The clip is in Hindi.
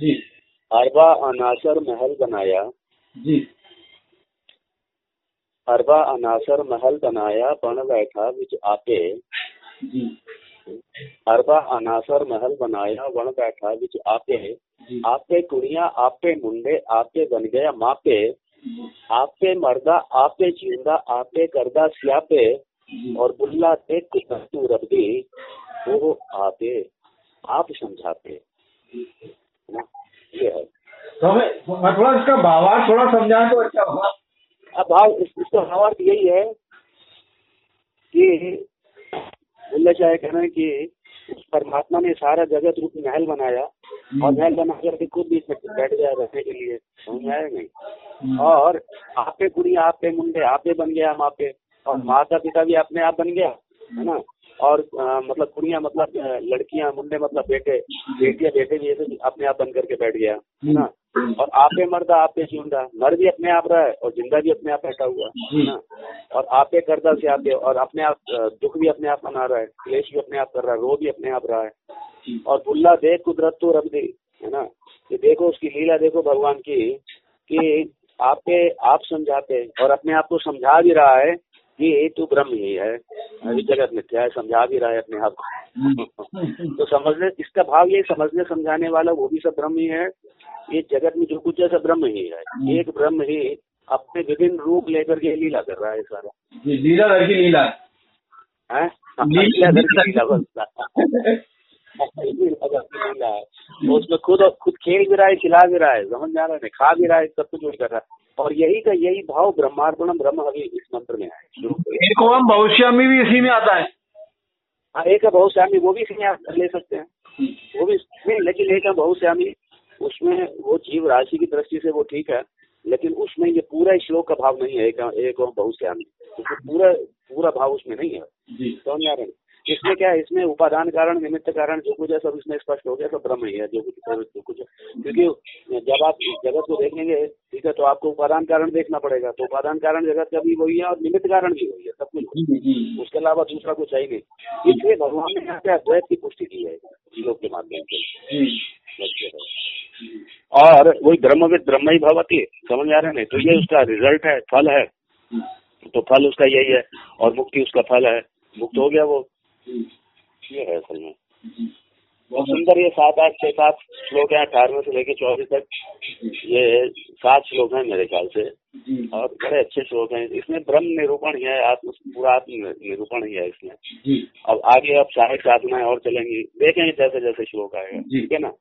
जी। अरबा अनासर महल बनाया। जी। अरबा अनासर महल बनाया बन बैठा विच आपे। जी। अरबा अनासर महल बनाया बन बैठा विच आपे। आपे कुड़ियाँ आपे मुंडे आपे बन गया मापे। आपे मर्दा आपे ज़िंदा आपे करदा स्यापे। और बुल्ला तू रब्बी वो आपे आप समझाते। ना? ये है। तो हमें थोड़ा इसका भावार्थ थोड़ा समझाएँ तो अच्छा होगा। अब भाव इस, इसका भावार्थ यही है कि बुल्ले चाहे कहना है कि उस परमात्मा ने सारा जगत रूप महल बनाया और महल बना करके खुद भी इसमें बैठ गया रहने के लिए। समझ आया नहीं? हम्म, और आपे कुड़ी आपे मुंडे आपे बन गया हम आपे और माता पिता भी अपने आप बन गया है ना? और अ, मतलब कुड़िया मतलब लड़कियाँ मुंडे मतलब बेटे बेटियाँ बेटे भी ऐसे अपने आप बन करके बैठ गया है ना? और आपे मरदा आपे ज़िंदा मर भी अपने आप रहा है और ज़िंदा भी अपने आप बैठा हुआ है ना? और आपे करदा से आपे और अपने आप दुख भी अपने आप मना रहा है क्लेश भी अपने आप कर रहा है रो भी अपने आप रहा है। और बुल्ला देख कुदरत तो रब दी है ना? कि देखो उसकी लीला देखो भगवान की कि आपे आप समझाते और अपने आप को समझा भी रहा है कि तू ब्रह्म ही है। अभी जगत मिथ्या है समझा भी रहा है अपने आप को। तो समझने इसका भाव ये समझने समझाने वाला वो भी सब ब्रह्म ही है। ये जगत में जो कुछ है सब ब्रह्म ही है। एक ब्रह्म ही अपने विभिन्न रूप लेकर के लीला कर रहा है सारा। लीला की लीला। है? लीला- की है। तो उसमें खुद खुद खेल भी रहा है खिला भी रहा है समझ जा रहा है खा भी रहा है सब कुछ कर रहा है। और यही का यही भाव ब्रह्मार्पणम ब्रह्म हवि इस मंत्र में है एक ओम भविष्यामी भी इसी में आता है। हाँ एक बहुश्यामी वो भी इसमें आप ले सकते हैं। वो भी नहीं लेकिन एक बहुश्यामी उसमें वो जीव राशि की दृष्टि से वो ठीक है लेकिन उसमें ये पूरा श्लोक का भाव नहीं है एक एक और बहुश्यामी उसमें पूरा पूरा भाव उसमें नहीं है। समझ आ रहे हैं इसमें क्या है इसमें उपादान कारण निमित्त कारण जो कुछ है सब इसमें स्पष्ट हो गया सब ब्रह्म ही है जो कुछ जो कुछ क्योंकि जब आप जगत को देखेंगे ठीक है तो आपको उपादान कारण देखना पड़ेगा। तो उपादान कारण जगत का भी वही है और निमित्त कारण भी वही है सब कुछ है। जी उसके अलावा दूसरा कुछ है ही नहीं। इसलिए भगवान ने यहाँ पे अद्वैत की पुष्टि की है श्लोक के माध्यम से। और वही ब्रह्मविद ब्रह्म ही भवती समझ आ रहे हैं नहीं? तो ये उसका रिज़ल्ट है फल है। तो फल उसका यही है और मुक्ति उसका फल है। मुक्त हो गया वो। ये है असल में। बहुत सुंदर ये सात आठ छह सात श्लोक है अठारहवें से लेके चौबीस तक। ये सात श्लोक है मेरे ख्याल से। और बड़े अच्छे श्लोक हैं। इसमें ब्रह्म निरूपण ही है आत्म पूरा आत्म निरूपण ही है इसमें। अब आगे अब सहायक साधनाएँ और चलेंगी। देखेंगे जैसे जैसे श्लोक आएगा। ठीक है ना?